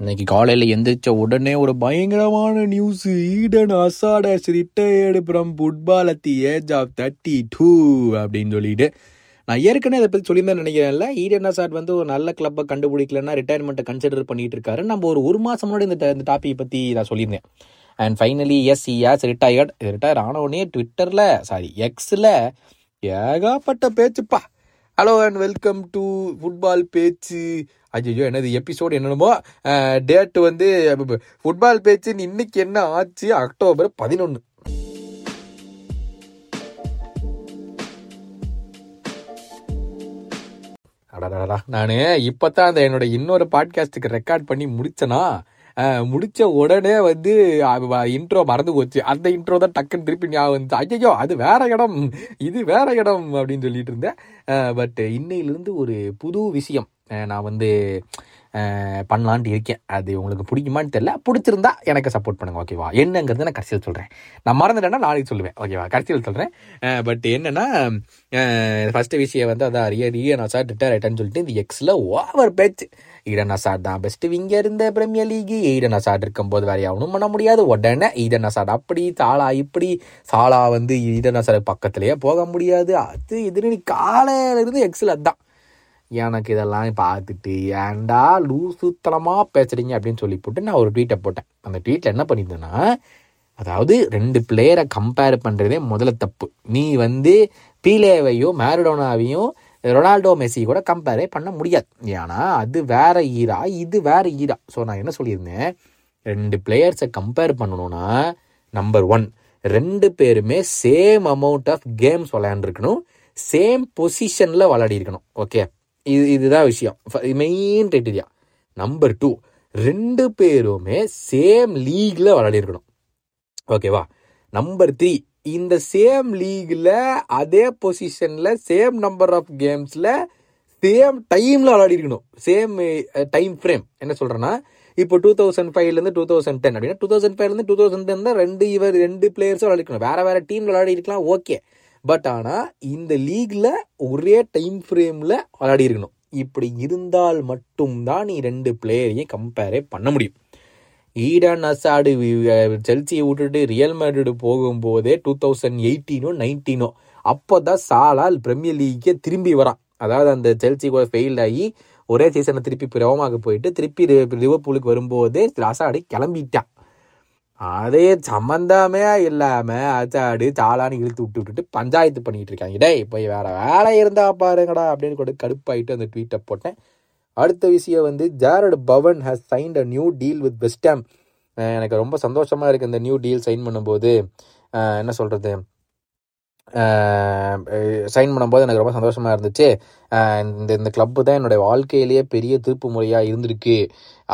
இன்னைக்கு காலையில் எந்திரிச்ச உடனே ஒரு பயங்கரமான news Eden hazardous retired from football at the age of thirty two அப்படின்னு சொல்லிட்டு. நான் ஏற்கனவே அதை பற்றி சொல்லியிருந்தேன் நினைக்கிறேன்ல ஈடன் அசாட் வந்து ஒரு நல்ல கிளப்பை கண்டுபிடிக்கலன்னா ரிட்டையர்மெண்ட்டை கன்சிடர் பண்ணிட்டு இருக்காரு நம்ம ஒரு ஒரு மாதம் முன்னாடி இந்த இந்த டாப்பிக் பற்றி நான் சொல்லியிருந்தேன். And finally as he has retired retired ஆன உடனே ட்விட்டரில் சாரி எக்ஸில் ஏகப்பட்ட பேச்சுப்பா. Hello and welcome to football பேச்சு ஐயோ என்னது எபிசோடு என்னென்னமோ? டேட் வந்து ஃபுட்பால் பேச்சுன்னு இன்னைக்கு என்ன ஆச்சு? அக்டோபர் பதினொன்று அடடா நான் இப்போ தான் அந்த என்னோட இன்னொரு பாட்காஸ்ட்டுக்கு ரெக்கார்ட் பண்ணி முடித்தேனா முடிச்ச உடனே வந்து இன்ட்ரோ மறந்து போச்சு. அந்த இன்ட்ரோ தான் டக்குன்னு திருப்பி ஞாபகம் வந்துச்சு. ஐயோ அது வேற இடம். இது வேற இடம் அப்படின்னு சொல்லிட்டு இருந்தேன். பட் இன்னையிலிருந்து ஒரு புது விஷயம் நான் வந்து பண்ணலான்ட்டு இருக்கேன். அது உங்களுக்கு பிடிக்குமான்னு தெரியல. பிடிச்சிருந்தா எனக்கு சப்போர்ட் பண்ணுங்க ஓகேவா என்னங்கிறது நான் கடைசியில் சொல்கிறேன் நான் மறந்துட்டேன்னா நாளைக்கு சொல்லுவேன் ஓகேவா கடைசியில் சொல்கிறேன் பட் என்னென்னா ஃபஸ்ட்டு விஷயம் வந்து அதான் ரிய நான் சார் ரிட்டையர் ஆகிட்டேன்னு சொல்லிட்டு இந்த எக்ஸில் ஓவர் பேச்சு ஈடன் அசாட் தான் பெஸ்ட் இங்கே இருந்த பிரீமியர் லீக் ஈடன் அசாட் இருக்கும்போது வேற எவனும் பண்ண முடியாது. உடனே ஈடன் அசாட் அப்படி சாலா இப்படி சாலா வந்து ஈடன் அசாட் பக்கத்துலேயே போக முடியாது. அது இதுன்னு நீ காலையில இருந்து எக்ஸில் தான் எனக்கு இதெல்லாம் பார்த்துட்டு ஏன்டா லூசுத்தனமாக பேசுகிறீங்க அப்படின்னு சொல்லி போட்டு நான் ஒரு ட்வீட்டை போட்டேன். அந்த ட்வீட்டில் என்ன பண்ணியிருந்தேன்னா அதாவது ரெண்டு பிளேயரை கம்பேர் பண்ணுறதே முதல்ல தப்பு. நீ வந்து பீலேவையும் மேரடோனாவையும் ரொனால்டோ மெஸ்ஸி கூட கம்பேரே பண்ண முடியாது. ஏன்னா அது வேற ஈரா இது வேற ஈரா. ஸோ நான் என்ன சொல்லியிருந்தேன்? ரெண்டு பிளேயர்ஸை கம்பேர் பண்ணணும்னா நம்பர் ஒன் ரெண்டு பேருமே சேம் அமௌண்ட் ஆஃப் கேம்ஸ் விளையாண்டுருக்கணும். சேம் பொசிஷனில் விளையாடி இருக்கணும் ஓகே இது இதுதான் விஷயம். மெயின் கிரைட்டீரியா நம்பர் டூ ரெண்டு பேருமே சேம் லீக்ல விளையாடிருக்கணும் ஓகேவா நம்பர் த்ரீ இந்த சேம் லீக்ல அதே பொசிஷன்ல சேம் நம்பர் ஆஃப் கேம்ஸ்ல சேம் டைம்ல விளையாடி இருக்கணும். சேம் டைம் ஃப்ரேம் என்ன சொல்றேன்னா இப்போ டூ தௌசண்ட் ஃபைவ்லேருந்து டூ தௌசண்ட் டென் அப்படின்னா டூ தௌசண்ட் ஃபைவ்லேருந்து டூ தௌசண்ட் டென் தான் ரெண்டு இவர் ரெண்டு பிளேயர்ஸும் விளையாடிக்கணும் வேற வேற டீம் விளையாடி இருக்கலாம் ஓகே பட் ஆனால் இந்த லீக்ல ஒரே டைம் ஃப்ரேம்ல விளையாடி இருக்கணும். இப்படி இருந்தால் மட்டும்தான் நீ ரெண்டு பிளேயரையும் கம்பேரே பண்ண முடியும். ஈடன் அசாடு செல்சியை விட்டுட்டு ரியல் மேட்ரிடு போகும்போதே டூ தௌசண்ட் எயிட்டீனோ நைன்டீனோ அப்போ தான் சாலால் பிரீமியர் லீக்கே திரும்பி வரான். அதாவது அந்த செல்சி கூட ஃபெயில் ஆகி ஒரே சீசனை திருப்பி பிரவமாக போயிட்டு திருப்பி லிவர்பூலுக்கு வரும்போதே அசாடு கிளம்பிட்டான். அதே சம்மந்தமே இல்லாமல் அச்சாடு சாலான்னு இழுத்து விட்டு விட்டுட்டு பஞ்சாயத்து பண்ணிகிட்டு இருக்காங்க. டேய் போய் வேறு வேலை இருந்தால் பாருங்கடா அப்படின்னு கூட கடுப்பாயிட்டு அந்த ட்வீட்டை போட்டேன். அடுத்த விஷயம் வந்து Jarrod Bowen has signed a new deal with West Ham எனக்கு ரொம்ப சந்தோஷமாக இருக்குது இந்த நியூ டீல் சைன் பண்ணும்போது. என்ன சொல்கிறது சைன் பண்ணும்போது எனக்கு ரொம்ப சந்தோஷமாக இருந்துச்சு. இந்த இந்த கிளப்பு தான் என்னுடைய வாழ்க்கையிலேயே பெரிய திருப்பு முறையாக இருந்திருக்கு.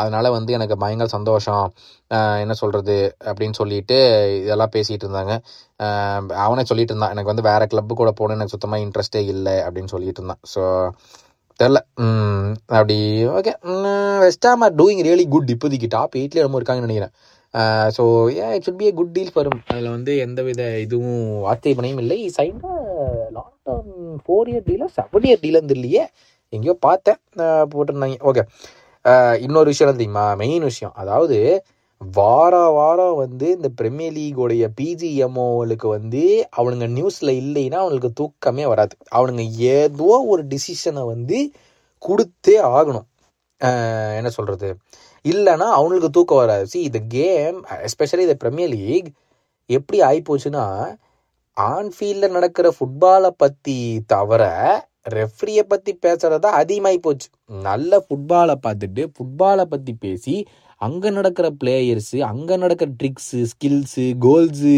அதனால் வந்து எனக்கு பயங்கர சந்தோஷம். என்ன சொல்கிறது அப்படின்னு சொல்லிட்டு இதெல்லாம் பேசிகிட்டு இருந்தாங்க. அவனே சொல்லிட்டு இருந்தான் எனக்கு வந்து வேறு கிளப்பு கூட போகணும்னு எனக்கு சுத்தமாக இன்ட்ரெஸ்ட்டே இல்லை அப்படின்னு சொல்லிட்டு இருந்தான். ஸோ தெரில. அப்படி okay West Ham are doing really good இப்போதைக்கு டாப் எயிட்லேயே ரொம்ப இருக்காங்கன்னு நினைக்கிறேன். So a it should be a good deal வரும் அதில் வந்து எந்தவித இதுவும் வார்த்தை இல்லை. சைனா லாங் டேர்ம் ஃபோர் இயர் டீலாக செவன் இயர் டீலாக இல்லையே எங்கேயோ பார்த்தேன். போட்டிருந்தாங்க. ஓகே இன்னொரு விஷயம் தெரியுமா? மெயின் விஷயம். அதாவது வார வாரம் வந்து இந்த பிரீமியர் லீகோடைய பிஜிஎம்ஓவளுக்கு வந்து அவனுங்க நியூஸில் இல்லைன்னா அவனுக்கு தூக்கமே வராது. அவனுங்க ஏதோ ஒரு டிசிஷனை வந்து கொடுத்தே ஆகணும். என்ன சொல்கிறது இல்லைன்னா அவனுக்கு தூக்கம் வராது. சி இந்த கேம் எஸ்பெஷலி இந்த பிரீமியர் லீக் எப்படி ஆகிப்போச்சுன்னா ஆன்ஃபீல்டில் நடக்கிற ஃபுட்பாலை பற்றி தவிர ரெஃப்ரியை பற்றி பேசுகிறதா அதிகமாகி போச்சு நல்ல ஃபுட்பாலை பார்த்துட்டு ஃபுட்பாலை பற்றி பேசி அங்கே நடக்கிற பிளேயர்ஸு அங்கே நடக்கிற tricks skills goals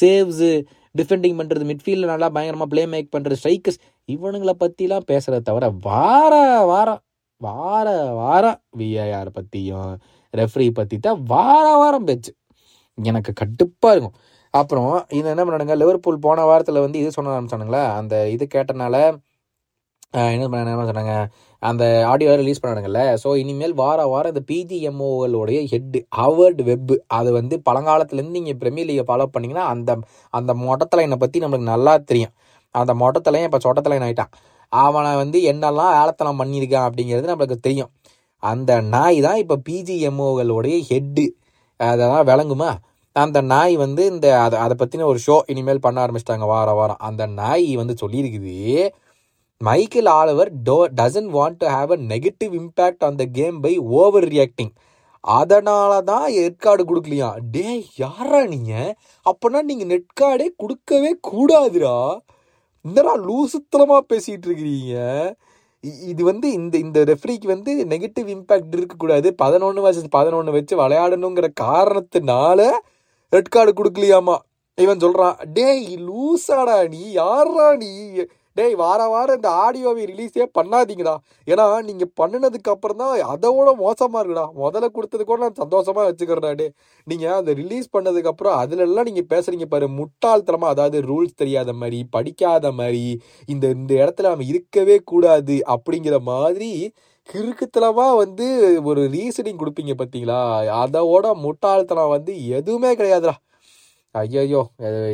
saves defending பண்ணுறது மிட்ஃபீல்டில் நல்லா பயங்கரமாக ப்ளே மேக் பண்ணுறது ஸ்ட்ரைக்கர்ஸ் இவனுங்களை பற்றிலாம் பேசுகிறத தவிர வார வாரம் வார வாரம் விஐஆர் பற்றியும் ரெஃப்ரி பற்றி தான் வார வாரம் பேச்சு. எனக்கு கடுப்பாக இருக்கும். அப்புறம் இது என்ன பண்ணானுங்க லிவர்பூல் போன வாரத்தில் வந்து இது சொன்ன ஆரம்பிச்சானுங்களா அந்த இது கேட்டனால என்ன பண்ண என்ன சொன்னாங்க? அந்த ஆடியோ ரிலீஸ் பண்ணானுங்கல்ல. ஸோ இனிமேல் வார வாரம் இந்த பிஜிஎம்ஓகளுடைய ஹெட்டு ஹவர்ட் வெப் அது வந்து பழங்காலத்துலேருந்து நீங்கள் பிரீமியர் லீகை ஃபாலோ பண்ணிங்கன்னா அந்த அந்த மொட்டத்தலைனை பற்றி நம்மளுக்கு நல்லா தெரியும். அந்த மொட்டத்தலையும் இப்போ சொட்டத்தலைன் ஆகிட்டான் அவனை வந்து என்னெல்லாம் வேலைத்தனம் பண்ணியிருக்கான் அப்படிங்கிறது நம்மளுக்கு தெரியும். அந்த நாய் தான் இப்போ பிஜிஎம்ஓகளுடைய ஹெட்டு அதெல்லாம் விளங்குமா? அந்த நாய் வந்து இந்த அதை அதை பற்றின ஒரு ஷோ இனிமேல் பண்ண ஆரம்பிச்சிட்டாங்க வார வாரம். அந்த நாய் வந்து சொல்லியிருக்குது Michael Oliver do doesn't want to have a negative impact on the game by over reacting அதனால தான் நெட் கார்டு கொடுக்கலையா? டே யாரா நீங்க? அப்பனா நீங்க நெட் கார்டே கொடுக்கவே கூடாதுடா. இந்தடா லூசுத்தனமாக பேசிகிட்டு இருக்கிறீங்க? இ- இது வந்து இந்த இந்த ரெஃப்ரிக்கு வந்து நெகட்டிவ் இம்பேக்ட் இருக்கக்கூடாது. பதினொன்று வச்சு பதினொன்று வச்சு விளையாடணுங்கிற காரணத்தினால ரெட் கார்டு கொடுக்கலையாமா? இவன் சொல்கிறான் டேய் லூசாடா நீ யாரா நீ? டேய் வார வாரம் இந்த ஆடியோவை ரிலீஸே பண்ணாதீங்கடா. ஏன்னா நீங்கள் பண்ணினதுக்கு அப்புறம் தான் அதோட மோசமாக இருக்குடா. முதல்ல கொடுத்தது கூட நான் சந்தோஷமாக வச்சுக்கிறேன்டா டே நீங்கள் அந்த ரிலீஸ் பண்ணதுக்கப்புறம் அதிலெல்லாம் நீங்கள் பேசுகிறீங்க பாரு. முட்டாள்தனமாக அதாவது ரூல்ஸ் தெரியாத மாதிரி படிக்காத மாதிரி இந்த இந்த இடத்துல நம்ம இருக்கவே கூடாது அப்படிங்கிற மாதிரி கிறுக்குத்தனமாக வந்து ஒரு ரீசனிங் கொடுப்பீங்க பார்த்தீங்களா அதோட முட்டாள்தனம் வந்து எதுவுமே கிடையாதுடா. ஐயோ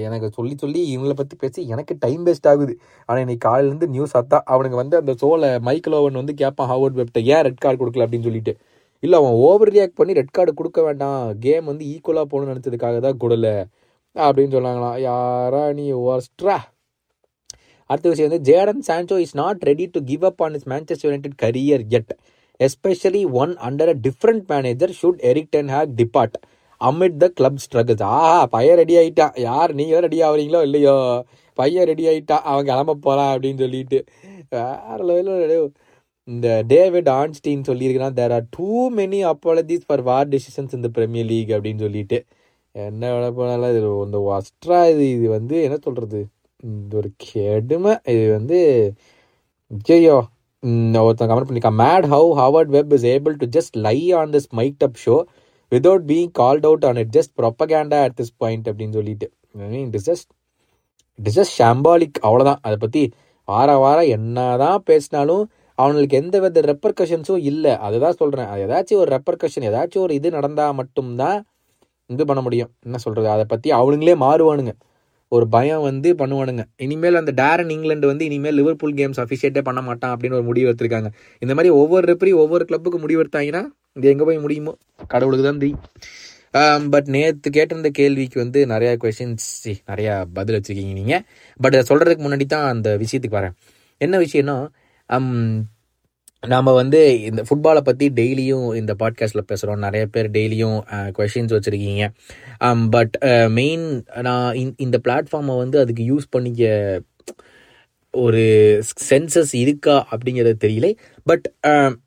எனக்கு சொல்லி சொல்லி இவங்களை பற்றி பேசி எனக்கு டைம் வேஸ்ட் ஆகுது. ஆனால் இன்னைக்கு காலையிலேருந்து நியூஸ் அத்தா அவனுக்கு வந்து அந்த ஷோவில் மைக்கிலோவன் ஓவன் வந்து கேட்பான் ஹவர்ட் வெப்ட ஏன் ரெட் கார்டு கொடுக்கல அப்படின்னு சொல்லிட்டு. இல்லை அவன் ஓவர் ரியாக்ட் பண்ணி ரெட் கார்டு கொடுக்க வேண்டாம். கேம் வந்து ஈக்குவலாக போகணும்னு நினச்சதுக்காக தான் கொடுல அப்படின்னு சொன்னாங்களாம். யாரா நீ ஒர்ஸ்ட்ரா? அடுத்த விஷயம் வந்து Jadon Sancho is not ready to give up on his Manchester United career yet especially when under a different manager should Erik ten Hag depart amid the club struggles ஆ பையன் ரெடி ஆகிட்டான் யார் நீங்களும் ரெடி ஆகுறீங்களோ இல்லையோ? பையன் ready ஆகிட்டான் அவன் கிளம்ப போகிறான் அப்படின்னு சொல்லிட்டு. வேற லெவலில் இந்த டேவிட் ஆன்ஸ்டீன் சொல்லியிருக்கிறான் there are too many apologies for VAR decisions இந்த பிரீமியர் லீக் அப்படின்னு சொல்லிட்டு. என்ன விட போனாலும் இது இந்த ஒஸ்ட்ரா இது இது வந்து என்ன சொல்கிறது இது ஒரு கெடுமை. இது வந்து ஐயோ ஒருத்தன் comment பண்ணிக்கா mad how Howard Webb is able to just lie on this mic up show without being called out on it just propaganda at this point அப்படின்னு சொல்லிட்டு. It is just it is just symbolic அவ்வளோதான் அதை பற்றி வார வாரம் என்னதான் பேசினாலும் அவனுக்கு எந்த வித ரெப்பர்கஷன்ஸும் இல்லை. அதுதான் சொல்கிறேன் அது ஏதாச்சும் ஒரு ரெப்பர்கஷன் ஏதாச்சும் ஒரு இது நடந்தால் மட்டும்தான் இது பண்ண முடியும். என்ன சொல்கிறது அதை பற்றி அவனுங்களே மாறுவானுங்க. ஒரு பயம் வந்து பண்ணுவானுங்க. இனிமேல் அந்த டேரன் இங்கிலாந்து வந்து இனிமேல் லிவர்பூல் கேம்ஸ் அஃபிஷியேட்டே பண்ண மாட்டான் அப்படின்னு ஒரு முடிவு எடுத்திருக்காங்க. இந்த மாதிரி ஒவ்வொரு ரெப்பரி ஒவ்வொரு கிளப்புக்கு முடிவு எடுத்தாங்கன்னா இது எங்கே போய் முடியுமோ? கடவுளுக்கு தான் தெரியும். பட் நேற்று கேட்டிருந்த கேள்விக்கு வந்து நிறையா கொஷின்ஸ் நிறையா பதில் வச்சுருக்கீங்க நீங்கள் பட் அதை சொல்கிறதுக்கு முன்னாடி தான் அந்த விஷயத்துக்கு வரேன். என்ன விஷயம்னா நாம் வந்து இந்த ஃபுட்பாலை பற்றி டெய்லியும் இந்த பாட்காஸ்ட்டில் பேசுகிறோம் நிறைய பேர் டெய்லியும் கொஷின்ஸ் வச்சுருக்கீங்க. பட் மெயின் நான் இந்த- இந்த பிளாட்ஃபார்மை வந்து அதுக்கு யூஸ் பண்ணிக்க ஒரு சென்சஸ் இருக்கா அப்படிங்கிறது தெரியல. பட்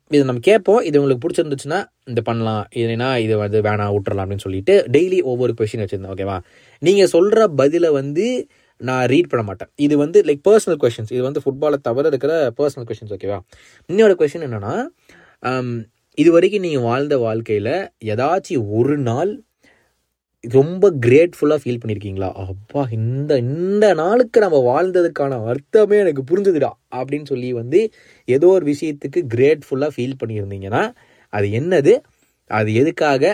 இதை நம்ம கேட்போம். இது உங்களுக்கு பிடிச்சிருந்துச்சுன்னா இந்த பண்ணலாம். இல்லைன்னா இது வந்து வேணாம் விட்டுறலாம் அப்படின்னு சொல்லிட்டு டெய்லி ஒவ்வொரு கொஷின் வச்சுருந்தேன் ஓகேவா நீங்கள் சொல்கிற பதிலை வந்து நான் ரீட் பண்ண மாட்டேன். இது வந்து லைக் பர்சனல் கொஷின்ஸ் இது வந்து ஃபுட்பாலை தவிர இருக்கிற பர்சனல் கொஷின்ஸ் ஓகேவா இன்னொரு கொஷின் என்னென்னா um, இது வரைக்கும் நீங்கள் வாழ்ந்த வாழ்க்கையில் ஏதாச்சும் ஒரு நாள் ரொம்ப கிரேட்ஃபுல்லாக ஃபீல் பண்ணியிருக்கீங்களா அப்பா இந்த இந்த நாளுக்கு நம்ம வாழ்ந்ததுக்கான அர்த்தமே எனக்கு புரிஞ்சுதுடா அப்படின்னு சொல்லி வந்து ஏதோ ஒரு விஷயத்துக்கு கிரேட்ஃபுல்லாக ஃபீல் பண்ணியிருந்தீங்கன்னா அது என்னது? அது எதுக்காக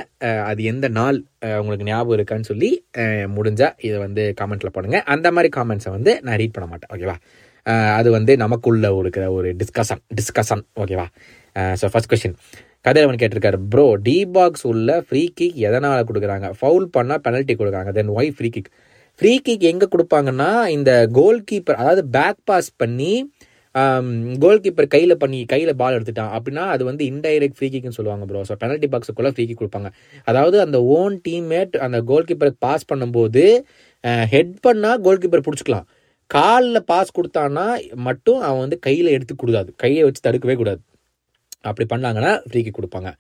அது எந்த நாள் உங்களுக்கு ஞாபகம் இருக்கான்னு சொல்லி முடிஞ்சால் இதை வந்து காமெண்ட்டில் பண்ணுங்க அந்த மாதிரி காமெண்ட்ஸை வந்து நான் ரீட் பண்ண மாட்டேன் ஓகேவா அது வந்து நமக்குள்ள இருக்கிற ஒரு டிஸ்கஷன் டிஸ்கஷன் ஓகேவா ஸோ ஃபர்ஸ்ட் கொஸ்டின் கதிரவன் கேட்டிருக்காரு ப்ரோ டி பாக்ஸ் உள்ள ஃப்ரீ கிக் எதனால் கொடுக்குறாங்க? ஃபவுல் பண்ணால் பெனல்ட்டி கொடுக்குறாங்க. Then why free kick free kick எங்கே கொடுப்பாங்கன்னா இந்த கோல் கீப்பர் அதாவது பேக் பாஸ் பண்ணி கோல் கீப்பர் கையில் பண்ணி கையில் பால் எடுத்துட்டான் அப்படின்னா அது வந்து இன்டைரக்ட் ஃப்ரீ கிக்னு சொல்லுவாங்க ப்ரோ ஸோ பெனல்ட்டி பாக்ஸுக்குள்ளே ஃப்ரீ கிக் கொடுப்பாங்க. அதாவது அந்த ஓன் டீம்மேட் அந்த கோல் கீப்பருக்கு பாஸ் பண்ணும்போது ஹெட் பண்ணால் கோல் கீப்பர் பிடிச்சிக்கலாம். காலில் பாஸ் கொடுத்தான்னா மட்டும் அவன் வந்து கையில் எடுத்து கூடாது கையை வச்சு தடுக்கவே கூடாது. அப்படி பண்ணாங்கன்னா ஃப்ரீ கிக் கொடுப்பாங்க.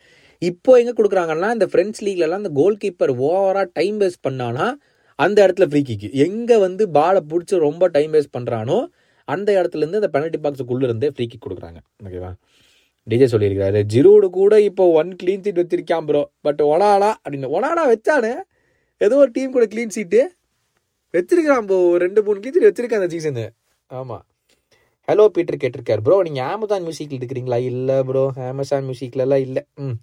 இப்போ எங்கே கொடுக்குறாங்கன்னா இந்த ஃப்ரெண்ட்ஸ் லீக்லலாம் இந்த கோல் கீப்பர் ஓவராக டைம் வேஸ்ட் பண்ணானா அந்த இடத்துல ஃப்ரீ கிக் எங்கே வந்து பாலை பிடிச்சி ரொம்ப டைம் வேஸ்ட் பண்ணுறானோ அந்த இடத்துலேருந்து அந்த பெனல்ட்டி பாக்ஸுக்குள்ளே இருந்தே ஃப்ரீ கிக் கொடுக்குறாங்க. ஓகேவா டிஜே சொல்லியிருக்காரு ஜிரோடு கூட இப்போ ஒன் க்ளீன் சீட் வச்சிருக்கான் ப்ரோ பட் ஒனானா அப்படின்னு. ஒனானா வச்சானே? ஏதோ ஒரு டீம் கூட க்ளீன் சீட்டு வச்சிருக்கிறான் ப்ரோ ரெண்டு மூணு க்ளீன் சீட் வச்சிருக்கான் அந்த சீசனு ஆமாம் ஹலோ பீட்டர் கேட்டிருக்காரு ப்ரோ நீங்கள் அமேசான் மியூசிக்கில் இருக்கிறீங்களா இல்லை ப்ரோ அமேசான் மியூசிக்லலாம் இல்லை. ம்.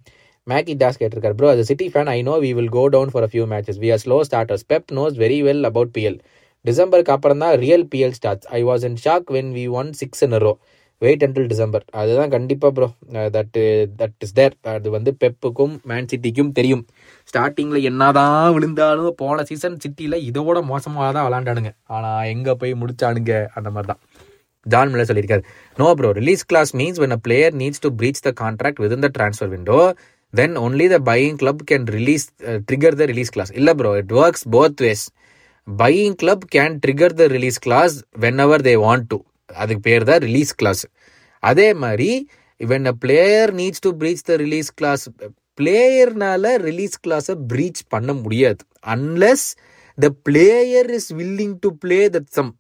மேக்கி டாஸ் கேட்டிருக்காரு ப்ரோ அது city fan I know we will go down for a few matches we are slow starters Pep knows very well about PL டிசம்பருக்கு அப்புறம் தான் real PL starts I was in shock when we won six in row wait until December அதுதான் கண்டிப்பாக bro that that is there அது வந்து பெப்புக்கும் man சிட்டிக்கும் தெரியும். ஸ்டார்டிங்கில் என்னதான் விழுந்தாலும் போன சீசன் சிட்டியில் இதோட மோசமாக தான் விளாண்டானுங்க. ஆனால் எங்கே போய் முடிச்சானுங்க? அந்த மாதிரி தான் ஜான் மில்லர் சொல்லியிருக்காரு no bro release clause means when a player needs to breach the contract with the transfer window then only the buying club can release trigger the release clause இல்லை bro it works both ways buying club can trigger the release clause whenever they want to அதுக்கு பேர் தான் release clause அதே மாதிரி when a player needs to breach the release clause பிளேயர்னால release கிளாஸை breach பண்ண முடியாது. Unless the player is willing to play that sum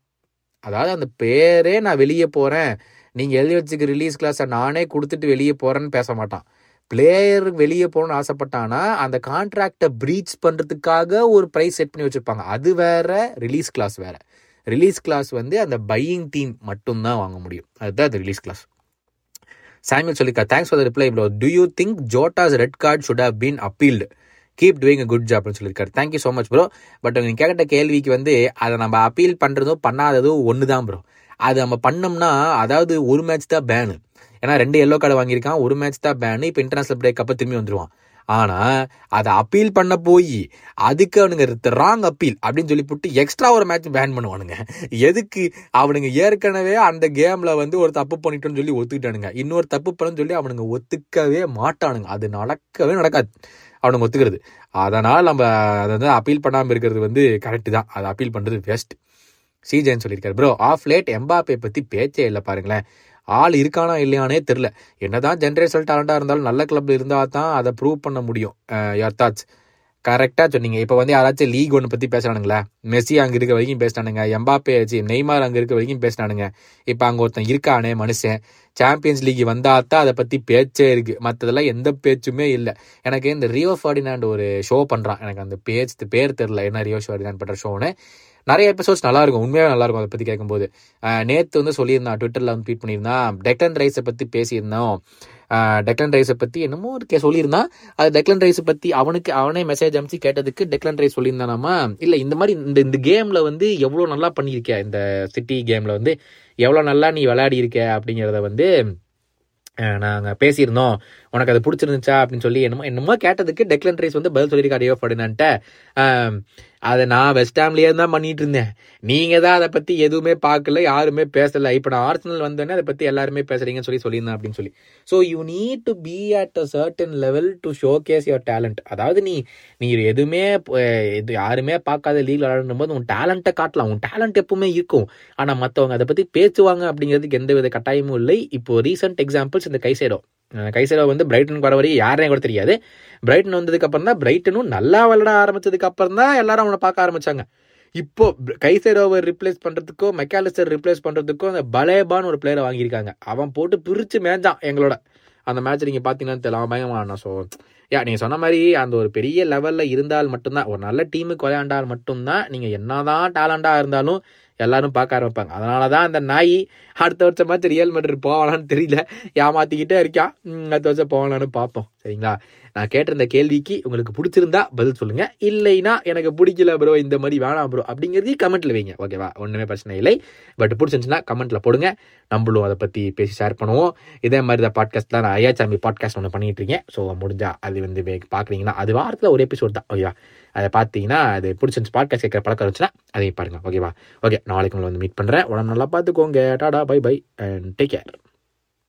அதாவது அந்த பேரே நான் வெளியே போகிறேன் நீங்கள் எழுதி வச்சுக்க ரிலீஸ் கிளாஸை நானே கொடுத்துட்டு வெளியே போகிறேன்னு பேச மாட்டான். பிளேயர் வெளியே போகணும்னு ஆசைப்பட்டானா அந்த கான்ட்ராக்டை ப்ரீச் பண்ணுறதுக்காக ஒரு ப்ரைஸ் செட் பண்ணி வச்சுருப்பாங்க. அது வேற ரிலீஸ் கிளாஸ் வேற. ரிலீஸ் கிளாஸ் வந்து அந்த பையிங் டீம் மட்டும்தான் வாங்க முடியும். அதுதான் அது ரிலீஸ் கிளாஸ் சாமியல் சொல்லிக்கா thanks for the reply bro do you think Jota's red card should have been appealed keep doing a good ஜாப்னு சொல்லியிருக்காரு. Thank you so much bro but நீங்கள் கேட்ட கேள்விக்கு வந்து அதை நம்ம அப்பீல் பண்ணுறதும் பண்ணாததும் ஒன்று தான் ப்ரோ அது நம்ம பண்ணோம்னா அதாவது ஒரு மேட்ச் தான் பேனு ஏன்னா ரெண்டு எல்லோ கார்டு வாங்கியிருக்கான் ஒரு மேட்ச் தான் பேனு இப்போ இன்டர்நேஷனல் பிரேக் அப்போ திரும்பி வந்துடுவான் ஆனால் அதை அப்பீல் பண்ண போய் அதுக்கு அவனுங்க ராங் அப்பீல் அப்படின்னு சொல்லி போட்டு எக்ஸ்ட்ரா ஒரு மேட்ச் பேன் பண்ணுவானுங்க. எதுக்கு? அவனுங்க ஏற்கனவே அந்த கேமில் வந்து ஒரு தப்பு பண்ணிட்டோன்னு சொல்லி ஒத்துக்கிட்டானுங்க. இன்னொரு தப்பு பண்ணன்னு சொல்லி அவனுங்க ஒத்துக்கவே மாட்டானுங்க. அது நடக்கவே நடக்காது. அவனுங்க ஒத்துக்கிறது. அதனால் நம்ம அதை வந்து அப்பீல் பண்ணாமல் இருக்கிறது வந்து கரெக்டு தான். அதை அப்பீல் பண்ணுறது பெஸ்ட் சிஜேன்னு சொல்லியிருக்காரு ப்ரோ ஆஃப் லேட் எம்பாப்பே பற்றி பேச்சே இல்லை பாருங்களேன். ஆள் இருக்கானா இல்லையானே தெரில என்னதான் ஜென்ரேஷனல் டேலண்டாக இருந்தாலும் நல்ல கிளப் இருந்தால் தான் அதை ப்ரூவ் பண்ண முடியும். யார் தாட்ஸ் கரெக்டாக சொன்னீங்க. இப்போ வந்து யாராச்சும் லீக் ஒன்று பற்றி பேசுறானுங்களே? மெஸ்ஸி அங்கே இருக்க வரைக்கும் பேசினானுங்க. எம்பாப்பே ஆச்சு நெய்மார் அங்கே இருக்க வரைக்கும் பேசினானுங்க. இப்போ அங்கே ஒருத்தன் இருக்கானே மனுஷன். சாம்பியன்ஸ் லீக் வந்தால் தான் அதை பற்றி பேச்சே இருக்குது மற்றதெல்லாம் எந்த பேச்சுமே இல்லை. எனக்கு இந்த ரியோ ஃபார்டினாண்ட் ஒரு ஷோ பண்ணுறான் எனக்கு அந்த பேச்சு பேர் தெரில என்ன ரியோ ஃபார்டினாண்ட் பண்ணுற ஷோன்னு நிறைய எபிசோட்ஸ் நல்லாயிருக்கும். உண்மையாக நல்லா இருக்கும் அதை பற்றி கேட்கும்போது நேற்று வந்து சொல்லியிருந்தான் ட்விட்டரில் வந்து ட்வீட் பண்ணியிருந்தான் டெக்லன் ரைஸை பற்றி பேசியிருந்தோம். டெக்லன் ரைஸை பற்றி என்னமோ ஒரு சொல்லியிருந்தான் அது டெக்லன் ரைஸை பற்றி அவனுக்கு அவனே மெசேஜ் அனுப்பிச்சு கேட்டதுக்கு டெக்லன் ரைஸ் சொல்லியிருந்தானாமா இல்லை இந்த மாதிரி இந்த இந்த கேமில் வந்து எவ்வளோ நல்லா பண்ணியிருக்க இந்த சிட்டி கேமில் வந்து எவ்வளோ நல்லா நீ விளையாடி இருக்க அப்படிங்கிறத வந்து நாங்கள் பேசியிருந்தோம். உனக்கு அது பிடிச்சிருந்துச்சா? அப்படின்னு சொல்லி என்னமோ என்னமோ கேட்டதுக்கு டெக்லன் ரைஸ் வந்து பதில் சொல்லியிருக்காரு ஐயோ ஃபர்டினான்ட்ட அதை நான் வெஸ்ட் ஹாம்லேயே தான் பண்ணிட்டு இருந்தேன் நீங்கள் தான் அதை பற்றி எதுவுமே பார்க்கல யாருமே பேசலை. இப்போ நான் ஆர்சனல் வந்தோடனே அதை பற்றி எல்லாருமே பேசுறீங்கன்னு சொல்லி சொல்லியிருந்தேன் அப்படின்னு சொல்லி. So you need to be at a certain level to showcase your talent அதாவது நீ நீ எதுவுமே இது யாருமே பார்க்காத லீக் விளாடும் போது உன் டேலண்ட்டை காட்டலாம். உன் டேலண்ட் எப்பவுமே இருக்கும். ஆனால் மற்றவங்க அதை பற்றி பேசுவாங்க அப்படிங்கிறதுக்கு எந்த வித கட்டாயமும் இல்லை. இப்போ ரீசெண்ட் எக்ஸாம்பிள்ஸ் இந்த கை சைடும் கைசேடோ வந்து பிரைட்டனுக்கு வர வரைக்கும் யாரையும் கூட தெரியாது. பிரைட்டன் வந்ததுக்கப்புறம் தான் பிரைட்டனும் நல்லா விளாட ஆரம்பிச்சதுக்கு அப்புறம் தான் எல்லாரும் அவனை பார்க்க ஆரம்பித்தாங்க இப்போ கைசைரோவை ரிப்ளேஸ் பண்ணுறதுக்கோ மெக்காலிஸ்டர் ரிப்ளேஸ் பண்ணுறதுக்கோ அந்த பலேபான்னு ஒரு பிளேயரை வாங்கியிருக்காங்க. அவன் போட்டு பிரித்து மேஞ்சான் எங்களோட. அந்த மேட்ச் நீங்கள் பார்த்தீங்கன்னா தெரியல. அவன் பயங்கரமான ஸோ யா நீங்கள் சொன்ன மாதிரி அந்த ஒரு பெரிய லெவலில் இருந்தால் மட்டும்தான் ஒரு நல்ல டீமுக்கு விளையாண்டால் மட்டும்தான் நீங்கள் என்னதான் டேலண்டாக இருந்தாலும் எல்லாரும் பார்க்க ஆரம்பிப்பாங்க. அதனால தான் அந்த நாய் அடுத்த வருஷமாச்சும் ரியல் மெட்ரிட் போகலான்னு தெரியல. ஏமாத்திக்கிட்டே இருக்கான் அடுத்த வருஷம் போகலான்னு பார்ப்போம். சரிங்களா? நான் கேட்டிருந்த கேள்விக்கு உங்களுக்கு பிடிச்சிருந்தா பதில் சொல்லுங்க. இல்லைனா எனக்கு பிடிக்கல ப்ரோ இந்த மாதிரி வேணாம் ப்ரோ அப்படிங்கிறதையும் கமெண்ட்ல வைங்க. ஓகேவா ஒன்றுமே பிரச்சனை இல்லை. பட் பிடிச்சிருந்துச்சுன்னா கமெண்ட்ல போடுங்க. நம்மளும் அதை பற்றி பேசி ஷேர் பண்ணுவோம். இதே மாதிரி தான் பாட்காஸ்ட்லாம் நான் ஐயாச்சாமி பாட்காஸ்ட் ஒன்று பண்ணிட்டு இருக்கேன். ஸோ முடிஞ்சா அது வந்து பார்க்குறீங்கன்னா அது வாரத்தில் ஒரு எபிசோட் தான். ஓகேவா அதை பார்த்தீங்கன்னா அது பிடிச்சிருந்துச்சு பாட்காஸ்ட் கேட்குற பழக்கம் இருந்துச்சுன்னா அதையும் பாருங்க. ஓகேவா ஓகே நாளைக்கு உங்களை வந்து மீட் பண்ணுறேன் உடம்பு நல்லா பார்த்துக்கோங்க. Ta-ta bye bye and take care